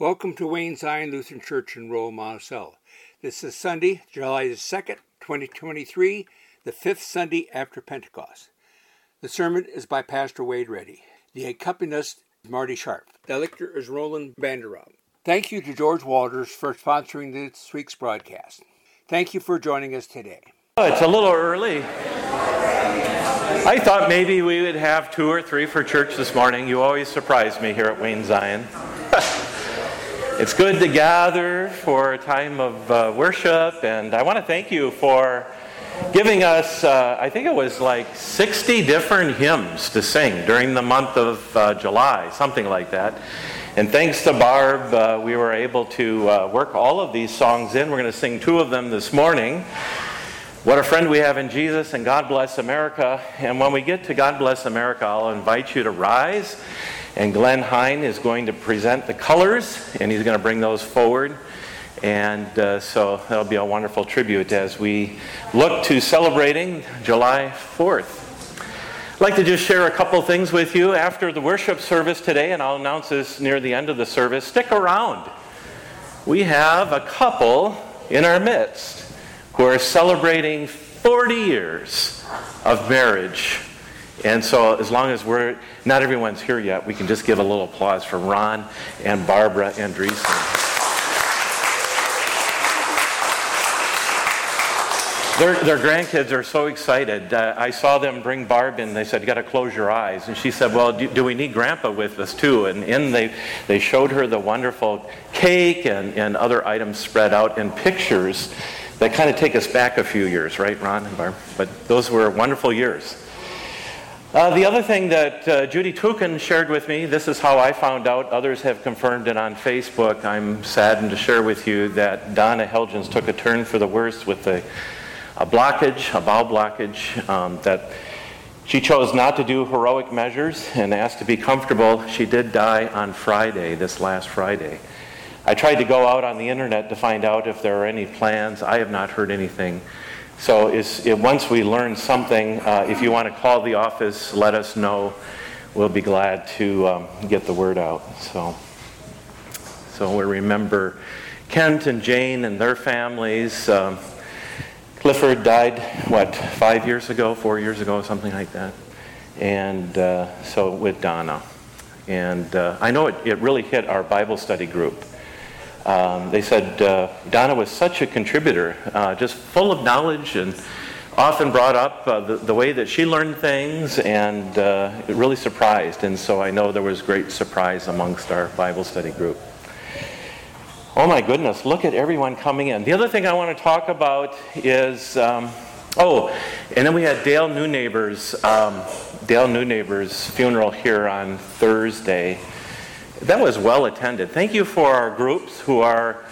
Welcome to Wayne Zion Lutheran Church in Royal Monticello. This is Sunday, July the 2nd, 2023, the fifth Sunday after Pentecost. The sermon is by Pastor Wade Reddy. The accompanist is Marty Sharp. The lector is Roland Vanderrob. Thank you to George Walters for sponsoring this week's broadcast. Thank you for joining us today. Oh, it's a little early. I thought maybe we would have two or three for church this morning. You always surprise me here at Wayne Zion. It's good to gather for a time of uh, worship, and I want to thank you for giving us, uh, I think it was like 60 different hymns to sing during the month of uh, July, something like that. And thanks to Barb, uh, we were able to uh, work all of these songs in. We're going to sing two of them this morning. What a friend we have in Jesus and God bless America. And when we get to God bless America, I'll invite you to rise. And Glenn Hine is going to present the colors, and he's going to bring those forward. And uh, so that'll be a wonderful tribute as we look to celebrating July 4th. I'd like to just share a couple things with you after the worship service today, and I'll announce this near the end of the service. Stick around. We have a couple in our midst who are celebrating 40 years of marriage. And so, as long as we're not everyone's here yet, we can just give a little applause for Ron and Barbara Andreessen. Their, their, grandkids are so excited. Uh, I saw them bring Barb in. They said, You got to close your eyes. And she said, Well, do, do, we need Grandpa with us too? And in they, they showed her the wonderful cake and, and other items spread out in pictures that kind of take us back a few years, right, Ron and Barb? But those were wonderful years. Uh, the other thing that uh, Judy Tukin shared with me, this is how I found out, others have confirmed it on Facebook. I'm saddened to share with you that Donna Helgens took a turn for the worse with a, a blockage, a bowel blockage, um, that she chose not to do heroic measures and asked to be comfortable. She did die on Friday, this last Friday. I tried to go out on the internet to find out if there are any plans. I have not heard anything. So it, once we learn something, uh, if you want to call the office, let us know. We'll be glad to um, get the word out. So, so we remember Kent and Jane and their families. Um, Clifford died, what, five years ago, four years ago, something like that. And uh, so with Donna. And uh, I know it, it really hit our Bible study group. Um, they said uh, Donna was such a contributor, uh, just full of knowledge and often brought up uh, the, the, way that she learned things and uh, really surprised. And so I know there was great surprise amongst our Bible study group. Oh my goodness, look at everyone coming in. The other thing I want to talk about is um, oh, and then we had Dale Newnaber's, um, Dale Newnaber's funeral here on Thursday. That was well attended. Thank you for our groups who are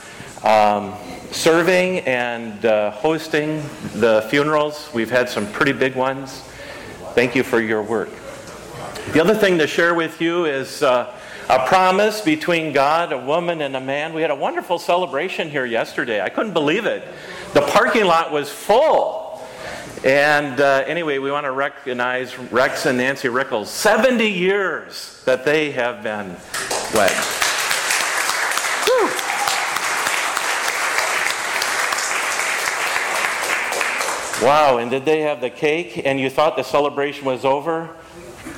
um, serving and uh, hosting the funerals. We've had some pretty big ones. Thank you for your work. The other thing to share with you is uh, a promise between God, a woman, and a man. We had a wonderful celebration here yesterday. I couldn't believe it. The parking lot was full. And uh, anyway, we want to recognize Rex and Nancy Rickles. 70 years that they have been wed. Wow, and did they have the cake and you thought the celebration was over?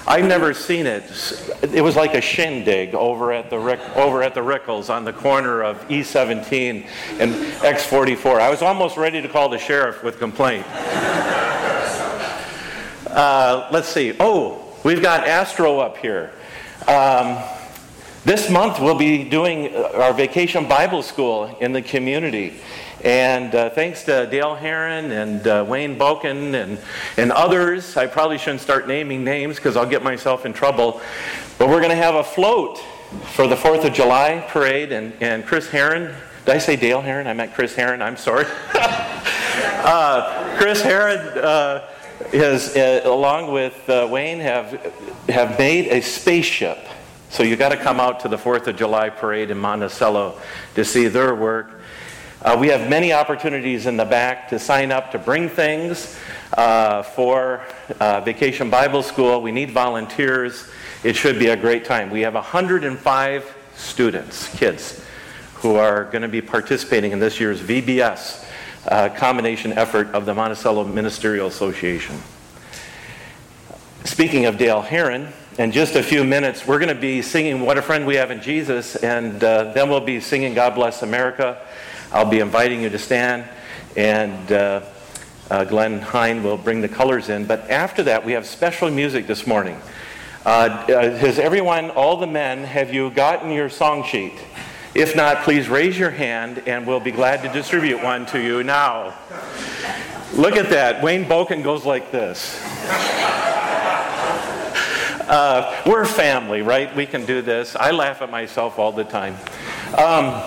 I've never seen it. It was like a shindig over at the Rick, over at the Rickles on the corner of E17 and X44. I was almost ready to call the sheriff with complaint. Uh, let's see. Oh, we've got Astro up here. Um, this month we'll be doing our vacation Bible school in the community. And uh, thanks to Dale Heron and uh, Wayne Boken and, and others, I probably shouldn't start naming names because I'll get myself in trouble. But we're going to have a float for the 4th of July parade. And, and Chris Heron, did I say Dale Heron? I meant Chris Heron, I'm sorry. uh, Chris Heron uh, is, uh, along with uh, Wayne, have, have made a spaceship. So you got to come out to the 4th of July parade in Monticello to see their work. Uh, we have many opportunities in the back to sign up to bring things uh, for uh, Vacation Bible School. We need volunteers. It should be a great time. We have 105 students, kids, who are going to be participating in this year's VBS uh, combination effort of the Monticello Ministerial Association. Speaking of Dale Heron, in just a few minutes, we're going to be singing What a Friend We Have in Jesus, and uh, then we'll be singing God Bless America. I'll be inviting you to stand, and uh, uh, Glenn Hine will bring the colors in. But after that, we have special music this morning. Uh, uh, has everyone, all the men, have you gotten your song sheet? If not, please raise your hand and we'll be glad to distribute one to you now. Look at that. Wayne Boken goes like this. Uh, we're family, right? We can do this. I laugh at myself all the time. Um,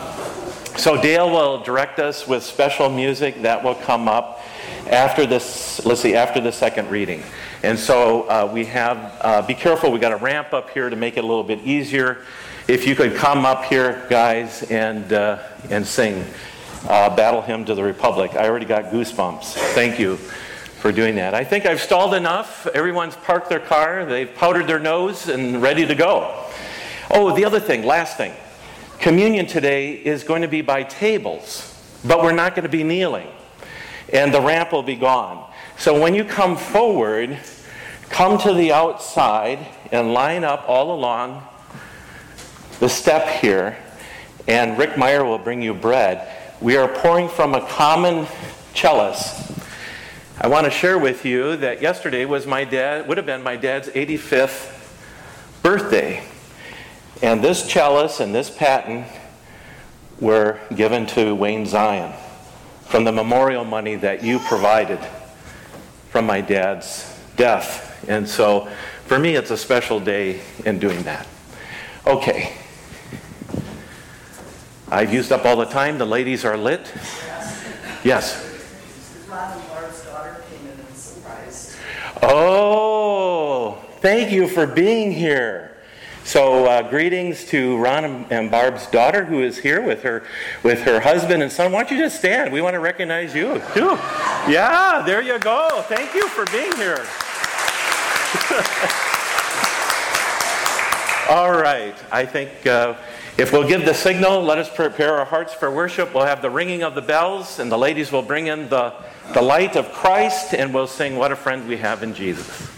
so Dale will direct us with special music that will come up after this. Let's see, after the second reading. And so uh, we have. Uh, be careful. We got a ramp up here to make it a little bit easier. If you could come up here, guys, and uh, and sing uh, "Battle Hymn to the Republic." I already got goosebumps. Thank you for doing that. I think I've stalled enough. Everyone's parked their car, they've powdered their nose, and ready to go. Oh, the other thing, last thing. Communion today is going to be by tables, but we're not going to be kneeling, and the ramp will be gone. So when you come forward, come to the outside and line up all along the step here, and Rick Meyer will bring you bread. We are pouring from a common chalice I want to share with you that yesterday was my dad, would have been my dad's 85th birthday. And this chalice and this paten were given to Wayne Zion from the memorial money that you provided from my dad's death. And so for me, it's a special day in doing that. Okay. I've used up all the time. The ladies are lit. Yes. Oh, thank you for being here. So, uh, greetings to Ron and Barb's daughter who is here with her with her husband and son. Why don't you just stand? We want to recognize you too. Yeah, there you go. Thank you for being here. All right, I think uh, if we'll give the signal, let us prepare our hearts for worship. We'll have the ringing of the bells, and the ladies will bring in the the light of Christ, and we'll sing What a Friend We Have in Jesus.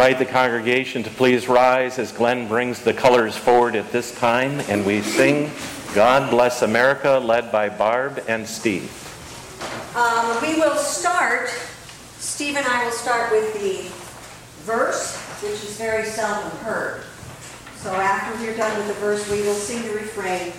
Invite the congregation to please rise as Glenn brings the colors forward at this time and we sing God Bless America, led by Barb and Steve. Um, we will start, Steve and I will start with the verse, which is very seldom heard. So after we're done with the verse, we will sing the refrain.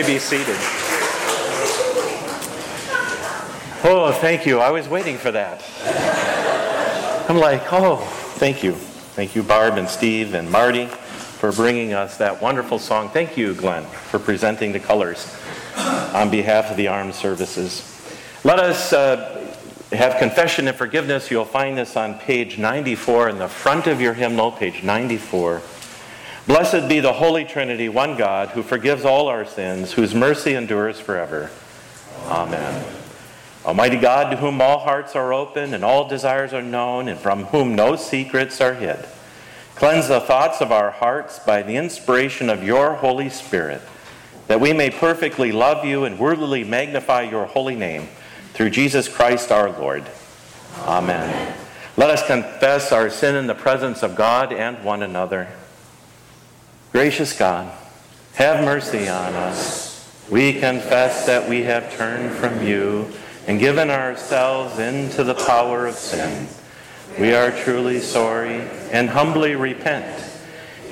May be seated. Oh, thank you. I was waiting for that. I'm like, oh, thank you. Thank you, Barb and Steve and Marty, for bringing us that wonderful song. Thank you, Glenn, for presenting the colors on behalf of the armed services. Let us uh, have confession and forgiveness. You'll find this on page 94 in the front of your hymnal, page 94. Blessed be the Holy Trinity, one God, who forgives all our sins, whose mercy endures forever. Amen. Almighty God, to whom all hearts are open and all desires are known, and from whom no secrets are hid, cleanse the thoughts of our hearts by the inspiration of your Holy Spirit, that we may perfectly love you and worthily magnify your holy name through Jesus Christ our Lord. Amen. Let us confess our sin in the presence of God and one another. Gracious God, have mercy on us. We confess that we have turned from you and given ourselves into the power of sin. We are truly sorry and humbly repent.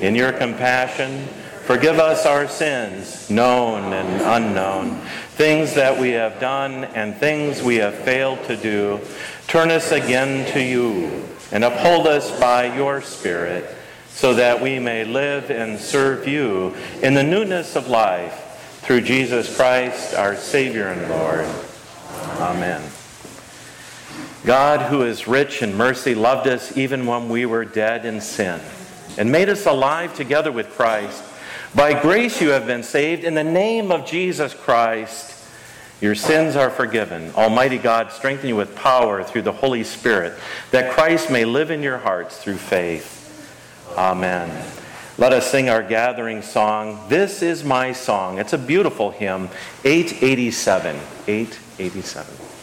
In your compassion, forgive us our sins, known and unknown, things that we have done and things we have failed to do. Turn us again to you and uphold us by your Spirit so that we may live and serve you in the newness of life through Jesus Christ, our Savior and Lord. Amen. God, who is rich in mercy, loved us even when we were dead in sin and made us alive together with Christ. By grace you have been saved in the name of Jesus Christ. Your sins are forgiven. Almighty God, strengthen you with power through the Holy Spirit, that Christ may live in your hearts through faith. Amen. Let us sing our gathering song. This is my song. It's a beautiful hymn, 887. 887.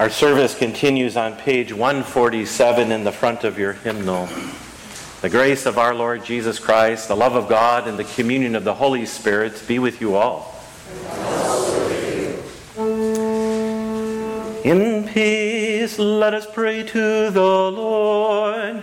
Our service continues on page 147 in the front of your hymnal. The grace of our Lord Jesus Christ, the love of God, and the communion of the Holy Spirit be with you all. In peace, let us pray to the Lord.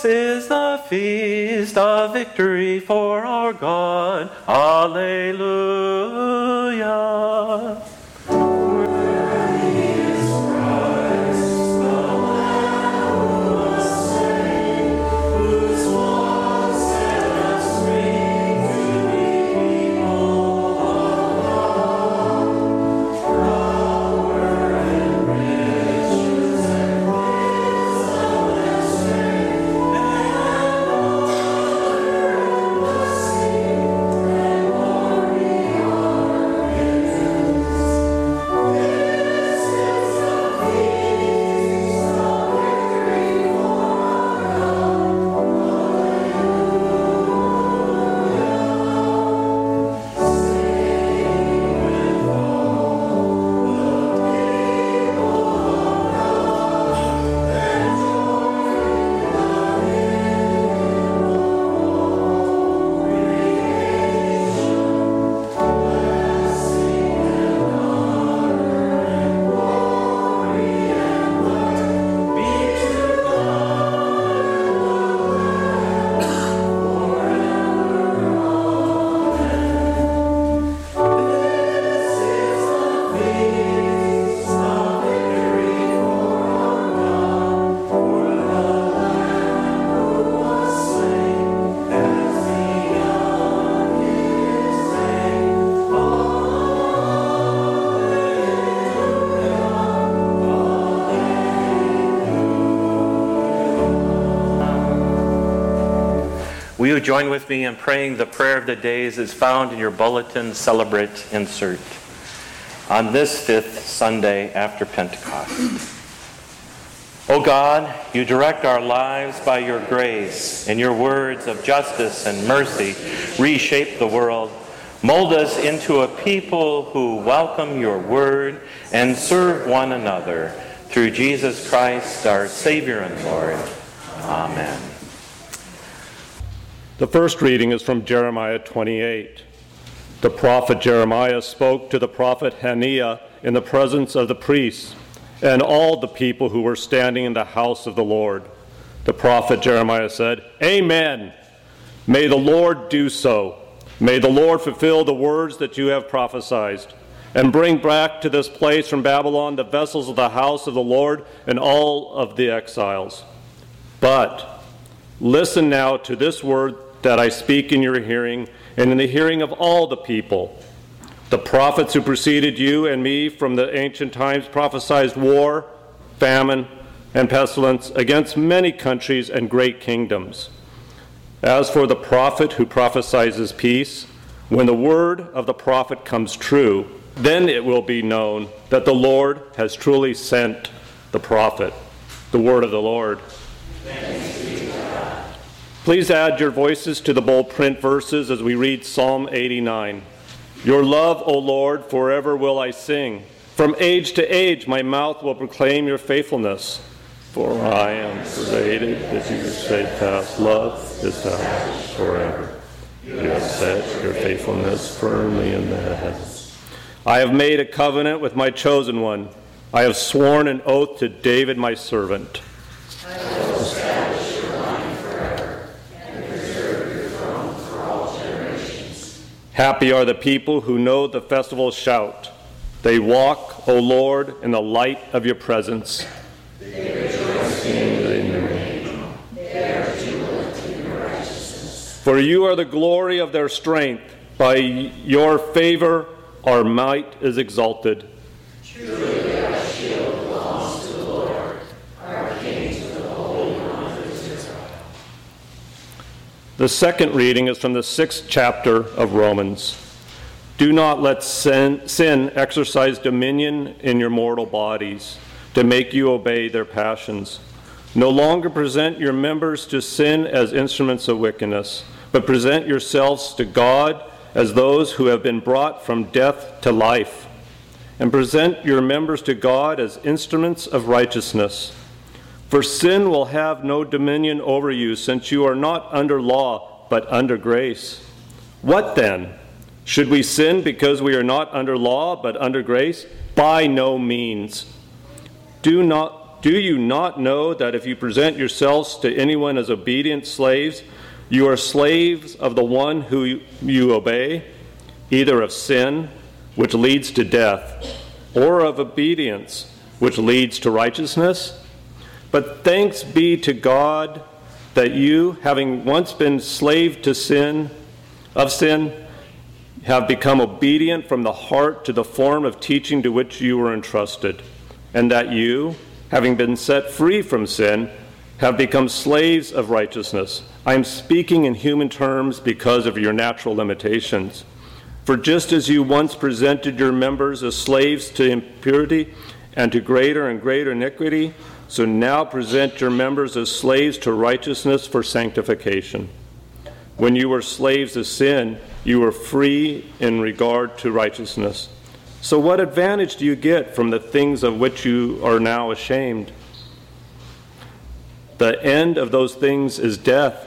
This is the feast of victory for our God. Alleluia. Will you join with me in praying the prayer of the days is found in your bulletin celebrate insert on this fifth Sunday after Pentecost. O God, you direct our lives by your grace, and your words of justice and mercy reshape the world. Mold us into a people who welcome your word and serve one another. Through Jesus Christ, our Savior and Lord. Amen. The first reading is from Jeremiah 28. The prophet Jeremiah spoke to the prophet Hananiah in the presence of the priests and all the people who were standing in the house of the Lord. The prophet Jeremiah said, Amen. May the Lord do so. May the Lord fulfill the words that you have prophesied, and bring back to this place from Babylon the vessels of the house of the Lord and all of the exiles. But listen now to this word that I speak in your hearing and in the hearing of all the people. The prophets who preceded you and me from the ancient times prophesied war, famine, and pestilence against many countries and great kingdoms. As for the prophet who prophesies peace, when the word of the prophet comes true, then it will be known that the Lord has truly sent the prophet. The word of the Lord. Please add your voices to the bold print verses as we read Psalm 89. Your love, O Lord, forever will I sing. From age to age, my mouth will proclaim your faithfulness. For I am persuaded that your steadfast love is established forever. You have set your faithfulness firmly in the heavens. I have made a covenant with my chosen one. I have sworn an oath to David, my servant. Happy are the people who know the festival shout. They walk, O Lord, in the light of your presence. For you are the glory of their strength. By your favor, our might is exalted. Truly, our shield belongs to the Lord, our King to the Holy One of Israel. The second reading is from the sixth chapter of Romans. Do not let sin, sin, exercise dominion in your mortal bodies to make you obey their passions. No longer present your members to sin as instruments of wickedness, but present yourselves to God as those who have been brought from death to life, and present your members to God as instruments of righteousness. For sin will have no dominion over you, since you are not under law, but under grace. What then? Should we sin because we are not under law but under grace? By no means. Do not do you not know that if you present yourselves to anyone as obedient slaves, you are slaves of the one who you obey, either of sin, which leads to death, or of obedience, which leads to righteousness? But thanks be to God that you, having once been slave to sin, of sin, have become obedient from the heart to the form of teaching to which you were entrusted, and that you, having been set free from sin, have become slaves of righteousness. I am speaking in human terms because of your natural limitations. For just as you once presented your members as slaves to impurity and to greater and greater iniquity, so now present your members as slaves to righteousness for sanctification. When you were slaves of sin, you were free in regard to righteousness. So, what advantage do you get from the things of which you are now ashamed? The end of those things is death.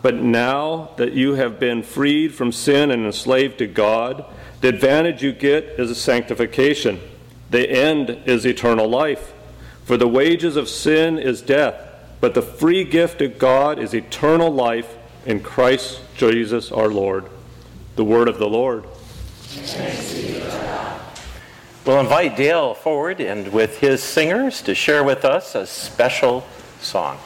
But now that you have been freed from sin and enslaved to God, the advantage you get is a sanctification. The end is eternal life. For the wages of sin is death, but the free gift of God is eternal life in Christ Jesus our Lord. The word of the Lord. We'll invite Dale forward and with his singers to share with us a special song.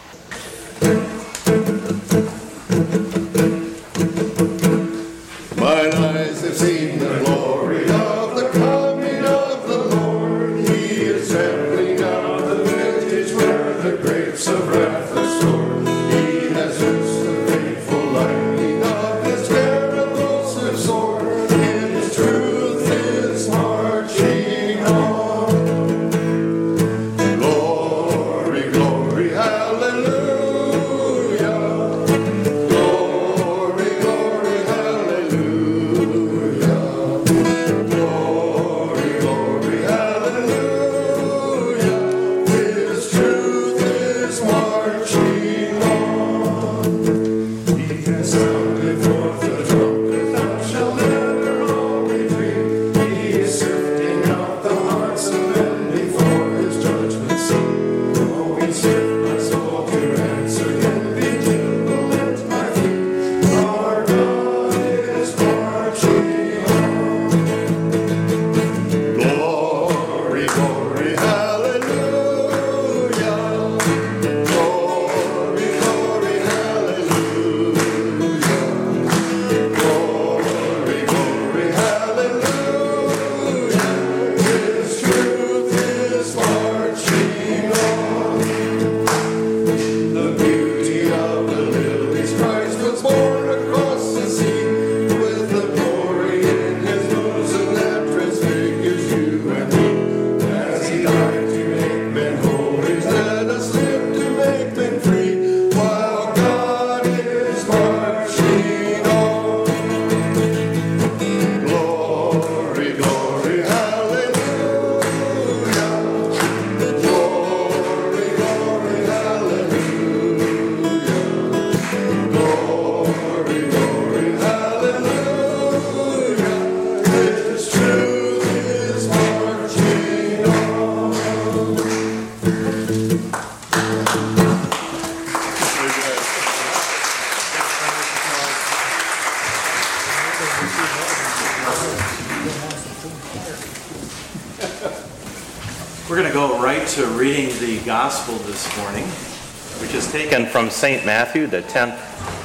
Taken from St. Matthew, the 10th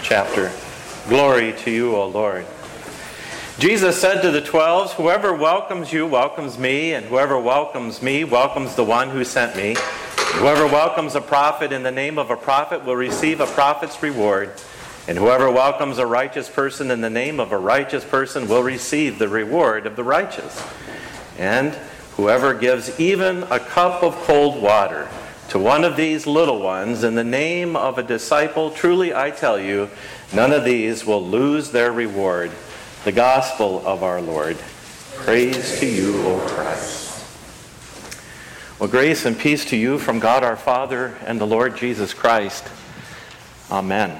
chapter. Glory to you, O Lord. Jesus said to the twelve, Whoever welcomes you welcomes me, and whoever welcomes me welcomes the one who sent me. Whoever welcomes a prophet in the name of a prophet will receive a prophet's reward. And whoever welcomes a righteous person in the name of a righteous person will receive the reward of the righteous. And whoever gives even a cup of cold water to one of these little ones in the name of a disciple, truly I tell you, none of these will lose their reward. The gospel of our Lord. Praise to you, O Christ. Well, grace and peace to you from God our Father and the Lord Jesus Christ. Amen.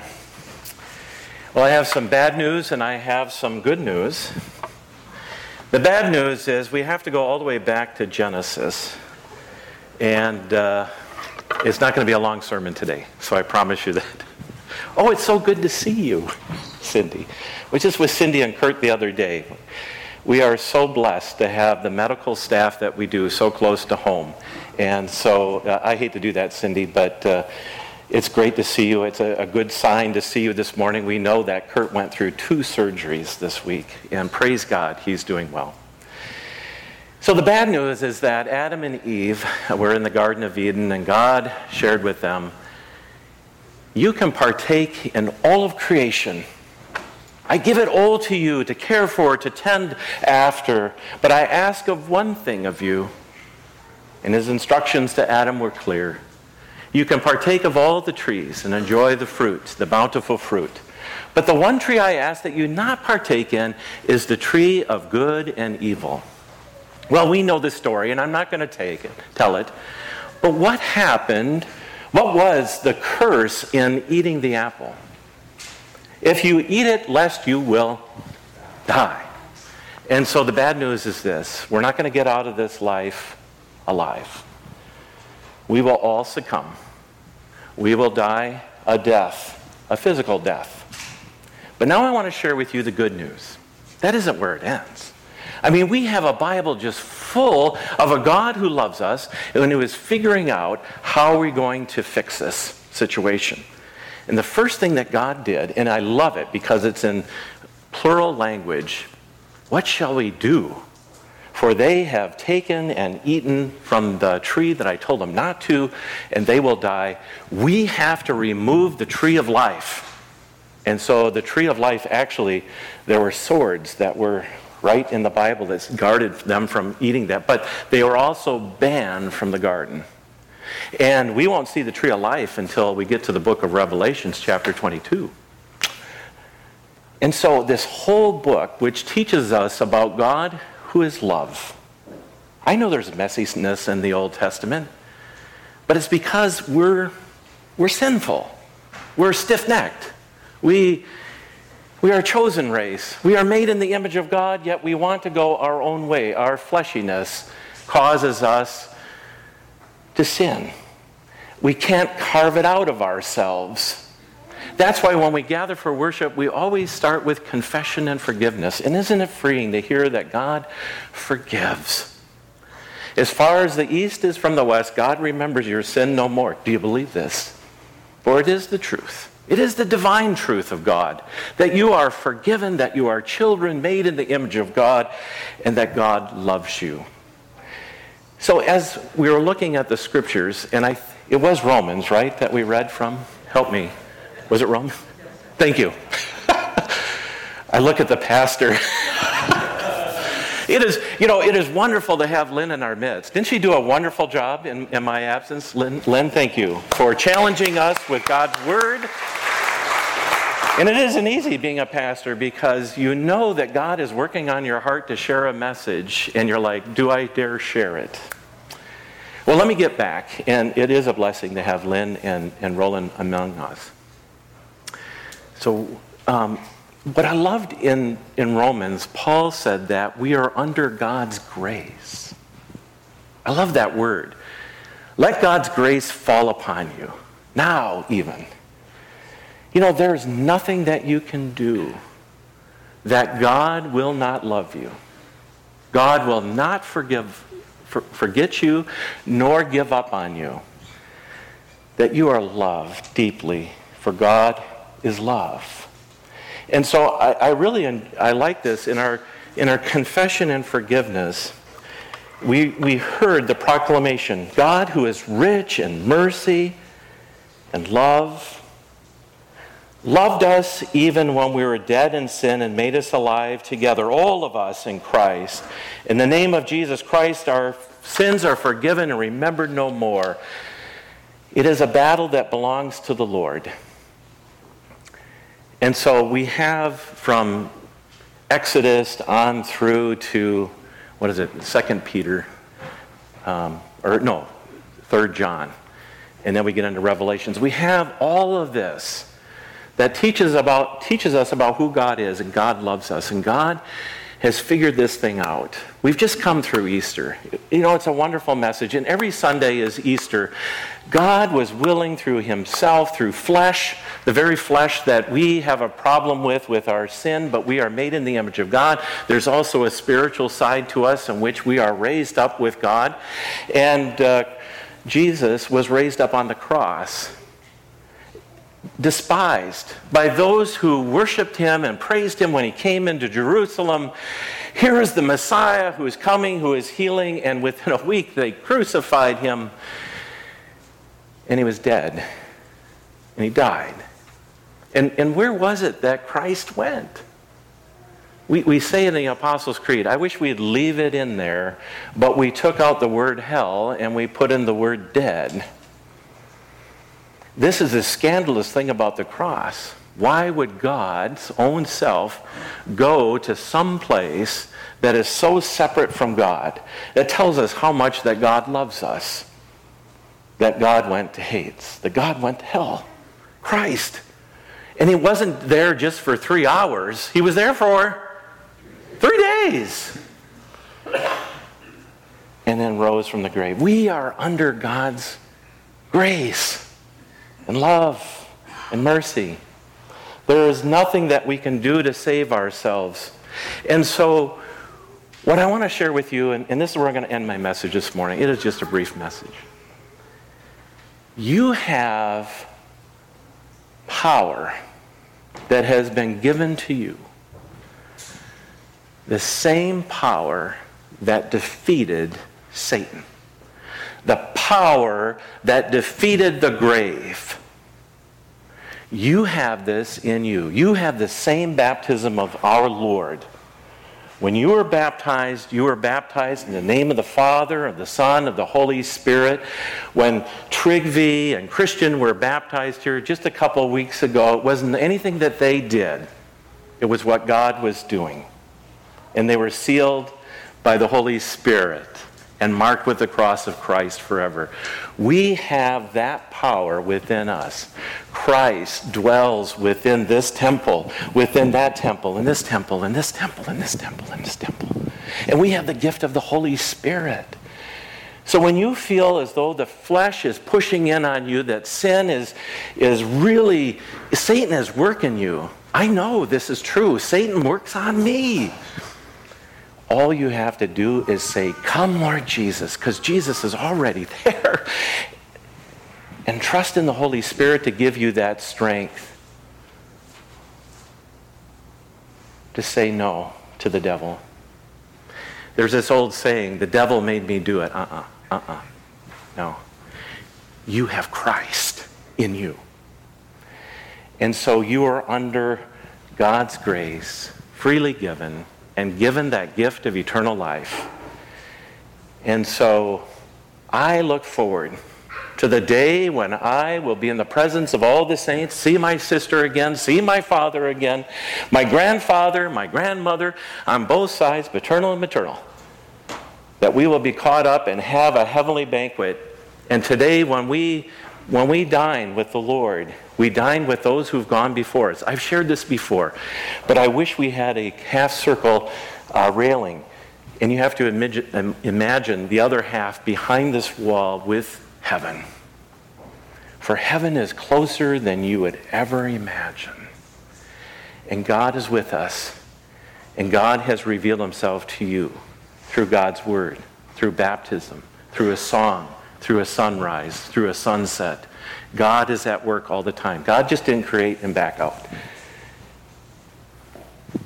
Well, I have some bad news and I have some good news. The bad news is we have to go all the way back to Genesis. And uh, it's not going to be a long sermon today, so I promise you that. Oh, it's so good to see you, Cindy. We just with Cindy and Kurt the other day. We are so blessed to have the medical staff that we do so close to home. And so uh, I hate to do that, Cindy, but uh, it's great to see you. It's a, a, good sign to see you this morning. We know that Kurt went through two surgeries this week, and praise God, he's doing well. So, the bad news is that Adam and Eve were in the Garden of Eden, and God shared with them, You can partake in all of creation. I give it all to you to care for, to tend after. But I ask of one thing of you. And his instructions to Adam were clear you can partake of all the trees and enjoy the fruit, the bountiful fruit. But the one tree I ask that you not partake in is the tree of good and evil. Well, we know the story, and I'm not going to take it, tell it. But what happened? What was the curse in eating the apple? If you eat it, lest you will die. And so the bad news is this we're not going to get out of this life alive. We will all succumb we will die a death, a physical death. But now I want to share with you the good news. That isn't where it ends. I mean, we have a Bible just full of a God who loves us and who is figuring out how we're going to fix this situation. And the first thing that God did, and I love it because it's in plural language, what shall we do? For they have taken and eaten from the tree that I told them not to, and they will die. We have to remove the tree of life. And so the tree of life, actually, there were swords that were right in the Bible that guarded them from eating that, but they were also banned from the garden. And we won't see the tree of life until we get to the book of Revelations, chapter 22. And so, this whole book, which teaches us about God who is love. I know there's messiness in the Old Testament, but it's because we're, we're sinful. We're stiff necked. We, we are a chosen race. We are made in the image of God, yet we want to go our own way. Our fleshiness causes us to sin. We can't carve it out of ourselves. That's why when we gather for worship, we always start with confession and forgiveness. And isn't it freeing to hear that God forgives? As far as the east is from the west, God remembers your sin no more. Do you believe this? For it is the truth. It is the divine truth of God that you are forgiven, that you are children made in the image of God, and that God loves you. So, as we were looking at the scriptures, and I, it was Romans, right, that we read from? Help me. Was it Romans? Thank you. I look at the pastor. it is, you know, it is wonderful to have Lynn in our midst. Didn't she do a wonderful job in, in my absence? Lynn, Lynn, thank you for challenging us with God's word. And it isn't easy being a pastor because you know that God is working on your heart to share a message, and you're like, do I dare share it? Well, let me get back, and it is a blessing to have Lynn and, and Roland among us. So, um, what I loved in, in Romans, Paul said that we are under God's grace. I love that word. Let God's grace fall upon you, now even. You know, there's nothing that you can do that God will not love you. God will not forgive, for, forget you, nor give up on you. That you are loved deeply, for God is love. And so I, I really I like this in our in our confession and forgiveness. We, we heard the proclamation God, who is rich in mercy and love, loved us even when we were dead in sin and made us alive together, all of us in Christ. In the name of Jesus Christ, our sins are forgiven and remembered no more. It is a battle that belongs to the Lord. And so we have from Exodus on through to, what is it, Second Peter, um, or no, Third John, and then we get into Revelations. We have all of this that teaches, about, teaches us about who God is and God loves us. And God has figured this thing out. We've just come through Easter. You know, it's a wonderful message, and every Sunday is Easter. God was willing through Himself, through flesh, the very flesh that we have a problem with, with our sin, but we are made in the image of God. There's also a spiritual side to us in which we are raised up with God. And uh, Jesus was raised up on the cross despised by those who worshiped him and praised him when he came into Jerusalem. Here is the Messiah who is coming, who is healing, and within a week they crucified him and he was dead and he died. And, and where was it that Christ went? We, we say in the Apostles' Creed, I wish we'd leave it in there, but we took out the word hell and we put in the word dead. This is the scandalous thing about the cross. Why would God's own self go to some place that is so separate from God? That tells us how much that God loves us. That God went to Hades. That God went to hell. Christ. And he wasn't there just for three hours. He was there for three days. And then rose from the grave. We are under God's grace and love and mercy. There is nothing that we can do to save ourselves. And so, what I want to share with you, and, and this is where I'm going to end my message this morning, it is just a brief message. You have power that has been given to you, the same power that defeated Satan the power that defeated the grave. You have this in you. You have the same baptism of our Lord. When you were baptized, you were baptized in the name of the Father, of the Son, of the Holy Spirit. When Trygve and Christian were baptized here just a couple of weeks ago, it wasn't anything that they did, it was what God was doing. And they were sealed by the Holy Spirit and marked with the cross of Christ forever. We have that power within us. Christ dwells within this temple, within that temple, in this temple, in this temple, in this temple, in this temple. And we have the gift of the Holy Spirit. So when you feel as though the flesh is pushing in on you, that sin is, is really, Satan is working you. I know this is true. Satan works on me all you have to do is say, Come, Lord Jesus, because Jesus is already there. And trust in the Holy Spirit to give you that strength to say no to the devil. There's this old saying, the devil made me do it. Uh uh-uh, uh, uh-uh. No. You have Christ in you. And so you are under God's grace, freely given and given that gift of eternal life. And so I look forward to the day when I will be in the presence of all the saints, see my sister again, see my father again, my grandfather, my grandmother, on both sides, paternal and maternal. That we will be caught up and have a heavenly banquet. And today, when we when we dine with the Lord, we dine with those who've gone before us. I've shared this before, but I wish we had a half circle uh, railing. And you have to imagine, imagine the other half behind this wall with heaven. For heaven is closer than you would ever imagine. And God is with us. And God has revealed himself to you through God's word, through baptism, through a song, through a sunrise, through a sunset. God is at work all the time. God just didn't create and back out.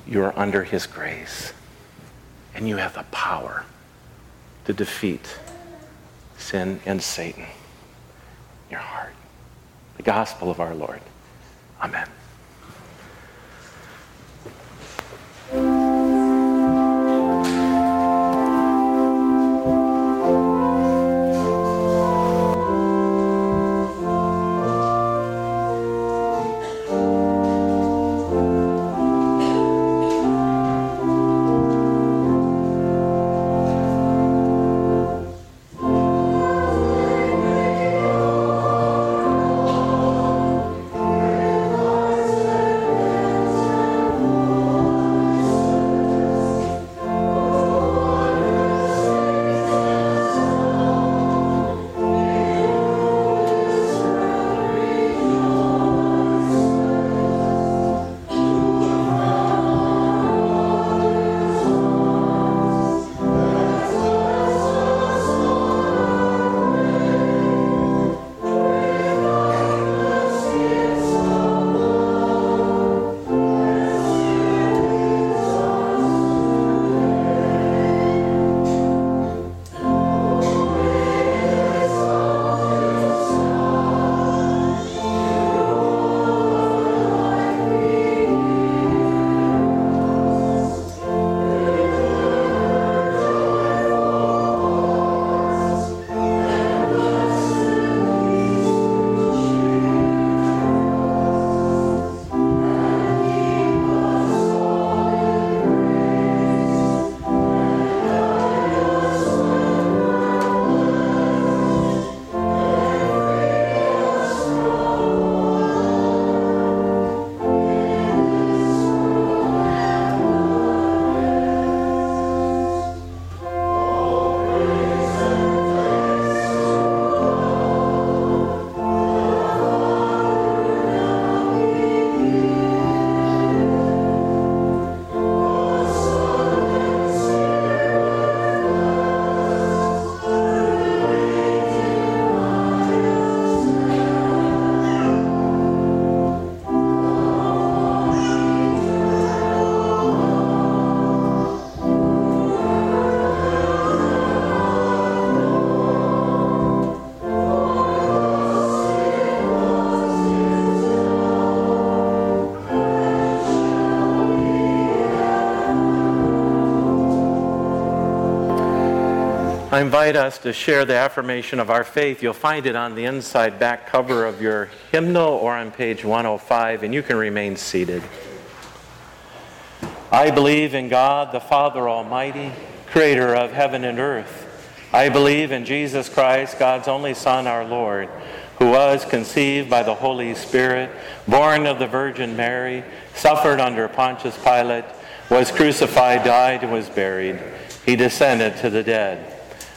You are under his grace. And you have the power to defeat sin and Satan your heart. The gospel of our Lord. Amen. I invite us to share the affirmation of our faith. You'll find it on the inside back cover of your hymnal or on page 105, and you can remain seated. I believe in God, the Father Almighty, creator of heaven and earth. I believe in Jesus Christ, God's only Son, our Lord, who was conceived by the Holy Spirit, born of the Virgin Mary, suffered under Pontius Pilate, was crucified, died, and was buried. He descended to the dead.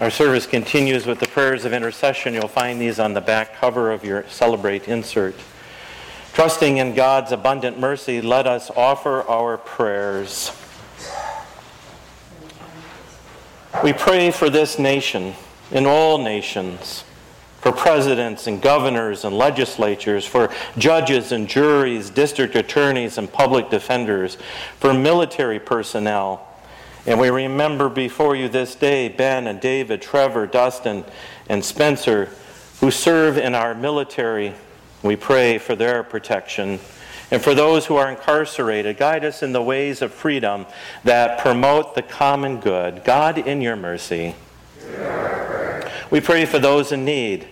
Our service continues with the prayers of intercession. You'll find these on the back cover of your Celebrate insert. Trusting in God's abundant mercy, let us offer our prayers. We pray for this nation and all nations, for presidents and governors and legislatures, for judges and juries, district attorneys and public defenders, for military personnel and we remember before you this day Ben and David, Trevor, Dustin, and Spencer, who serve in our military. We pray for their protection. And for those who are incarcerated, guide us in the ways of freedom that promote the common good. God, in your mercy. We pray for those in need,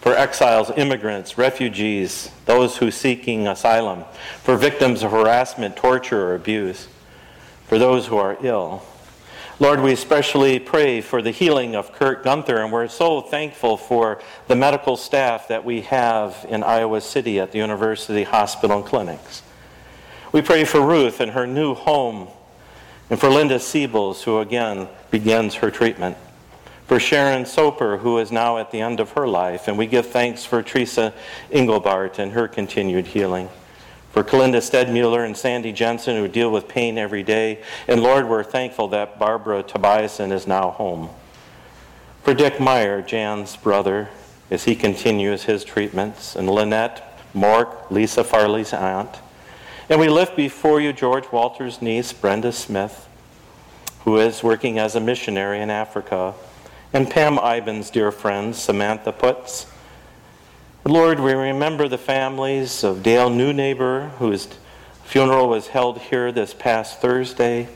for exiles, immigrants, refugees, those who seeking asylum, for victims of harassment, torture, or abuse for those who are ill. Lord, we especially pray for the healing of Kurt Gunther, and we're so thankful for the medical staff that we have in Iowa City at the University Hospital and Clinics. We pray for Ruth and her new home, and for Linda Siebels, who again begins her treatment. For Sharon Soper, who is now at the end of her life, and we give thanks for Teresa Engelbart and her continued healing for Kalinda Stedmuller and Sandy Jensen, who deal with pain every day. And Lord, we're thankful that Barbara Tobiasen is now home. For Dick Meyer, Jan's brother, as he continues his treatments, and Lynette Mork, Lisa Farley's aunt. And we lift before you George Walter's niece, Brenda Smith, who is working as a missionary in Africa, and Pam Ivan's dear friends, Samantha Putz, Lord, we remember the families of Dale Newnaber, whose funeral was held here this past Thursday,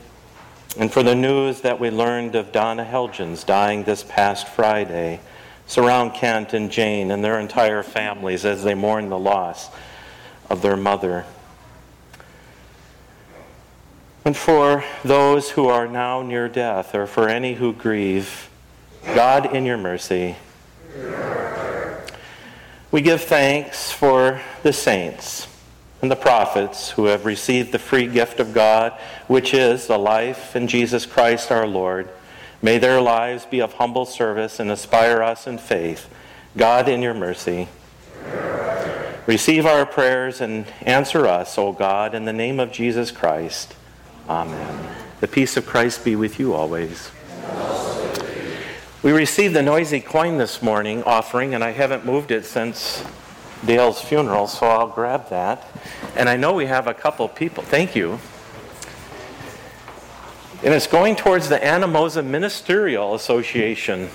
and for the news that we learned of Donna Helgens dying this past Friday. Surround Kent and Jane and their entire families as they mourn the loss of their mother. And for those who are now near death, or for any who grieve, God, in your mercy, we give thanks for the saints and the prophets who have received the free gift of God, which is the life in Jesus Christ our Lord. May their lives be of humble service and inspire us in faith. God, in your mercy, receive our prayers and answer us, O God, in the name of Jesus Christ. Amen. The peace of Christ be with you always. We received the noisy coin this morning offering, and I haven't moved it since Dale's funeral, so I'll grab that. And I know we have a couple people. Thank you. And it's going towards the Anamosa Ministerial Association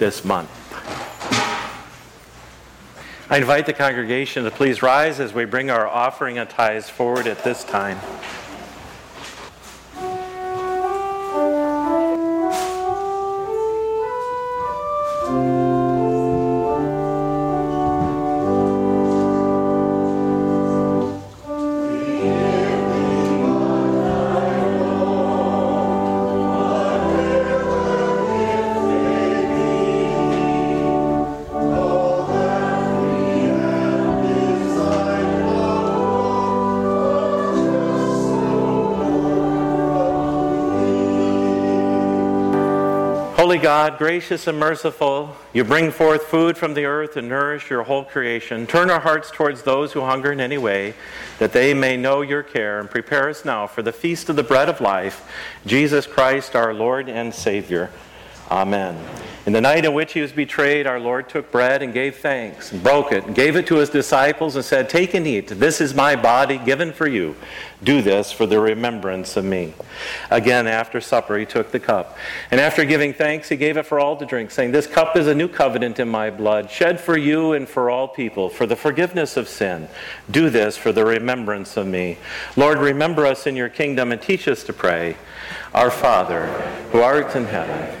this month. I invite the congregation to please rise as we bring our offering and tithes forward at this time. Holy God, gracious and merciful, you bring forth food from the earth and nourish your whole creation. Turn our hearts towards those who hunger in any way, that they may know your care, and prepare us now for the feast of the bread of life, Jesus Christ, our Lord and Savior. Amen. In the night in which he was betrayed, our Lord took bread and gave thanks, and broke it, and gave it to his disciples, and said, Take and eat. This is my body given for you. Do this for the remembrance of me. Again, after supper, he took the cup. And after giving thanks, he gave it for all to drink, saying, This cup is a new covenant in my blood, shed for you and for all people, for the forgiveness of sin. Do this for the remembrance of me. Lord, remember us in your kingdom and teach us to pray. Our Father, who art in heaven,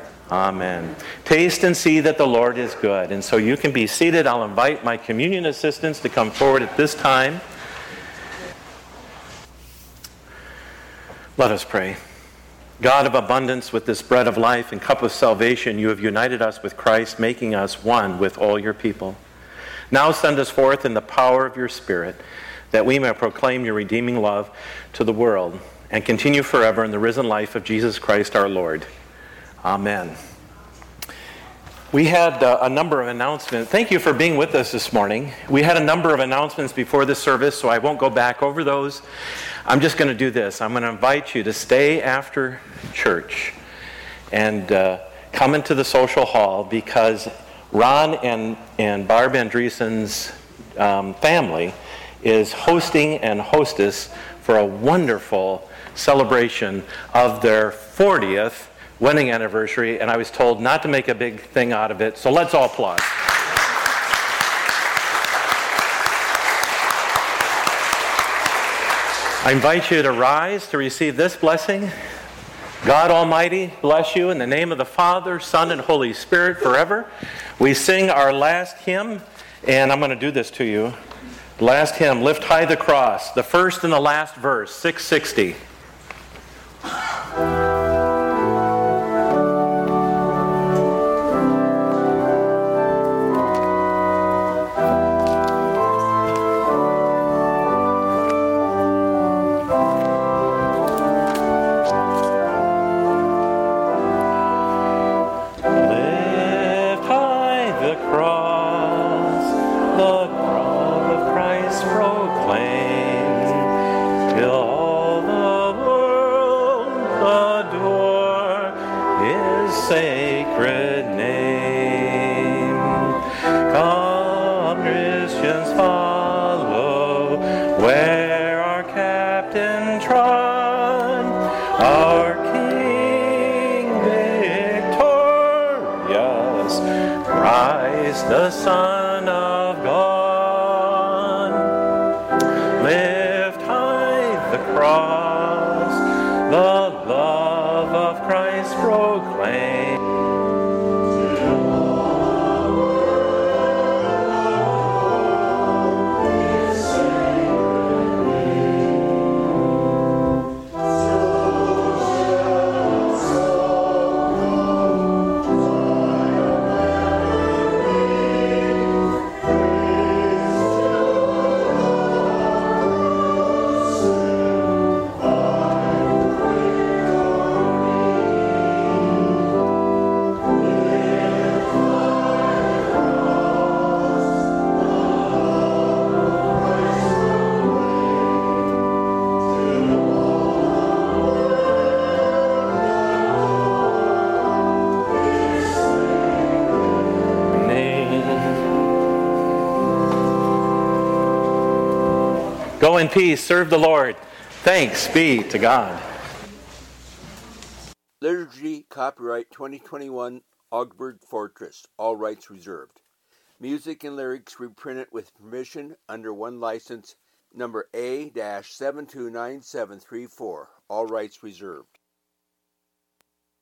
Amen. Taste and see that the Lord is good. And so you can be seated. I'll invite my communion assistants to come forward at this time. Let us pray. God of abundance, with this bread of life and cup of salvation, you have united us with Christ, making us one with all your people. Now send us forth in the power of your Spirit, that we may proclaim your redeeming love to the world and continue forever in the risen life of Jesus Christ our Lord. Amen. We had uh, a number of announcements. Thank you for being with us this morning. We had a number of announcements before the service, so I won't go back over those. I'm just going to do this. I'm going to invite you to stay after church and uh, come into the social hall because Ron and, and Barb Andreessen's um, family is hosting and hostess for a wonderful celebration of their 40th wedding anniversary, and I was told not to make a big thing out of it, so let's all applaud. I invite you to rise to receive this blessing. God Almighty bless you in the name of the Father, Son, and Holy Spirit forever. We sing our last hymn, and I'm going to do this to you. Last hymn, Lift High the Cross, the first and the last verse, 660. Follow where our captain trod, our King victorious, Christ the Son in peace, serve the Lord. Thanks be to God. Liturgy copyright 2021 Augsburg Fortress, all rights reserved. Music and lyrics reprinted with permission under one license number A-729734, all rights reserved.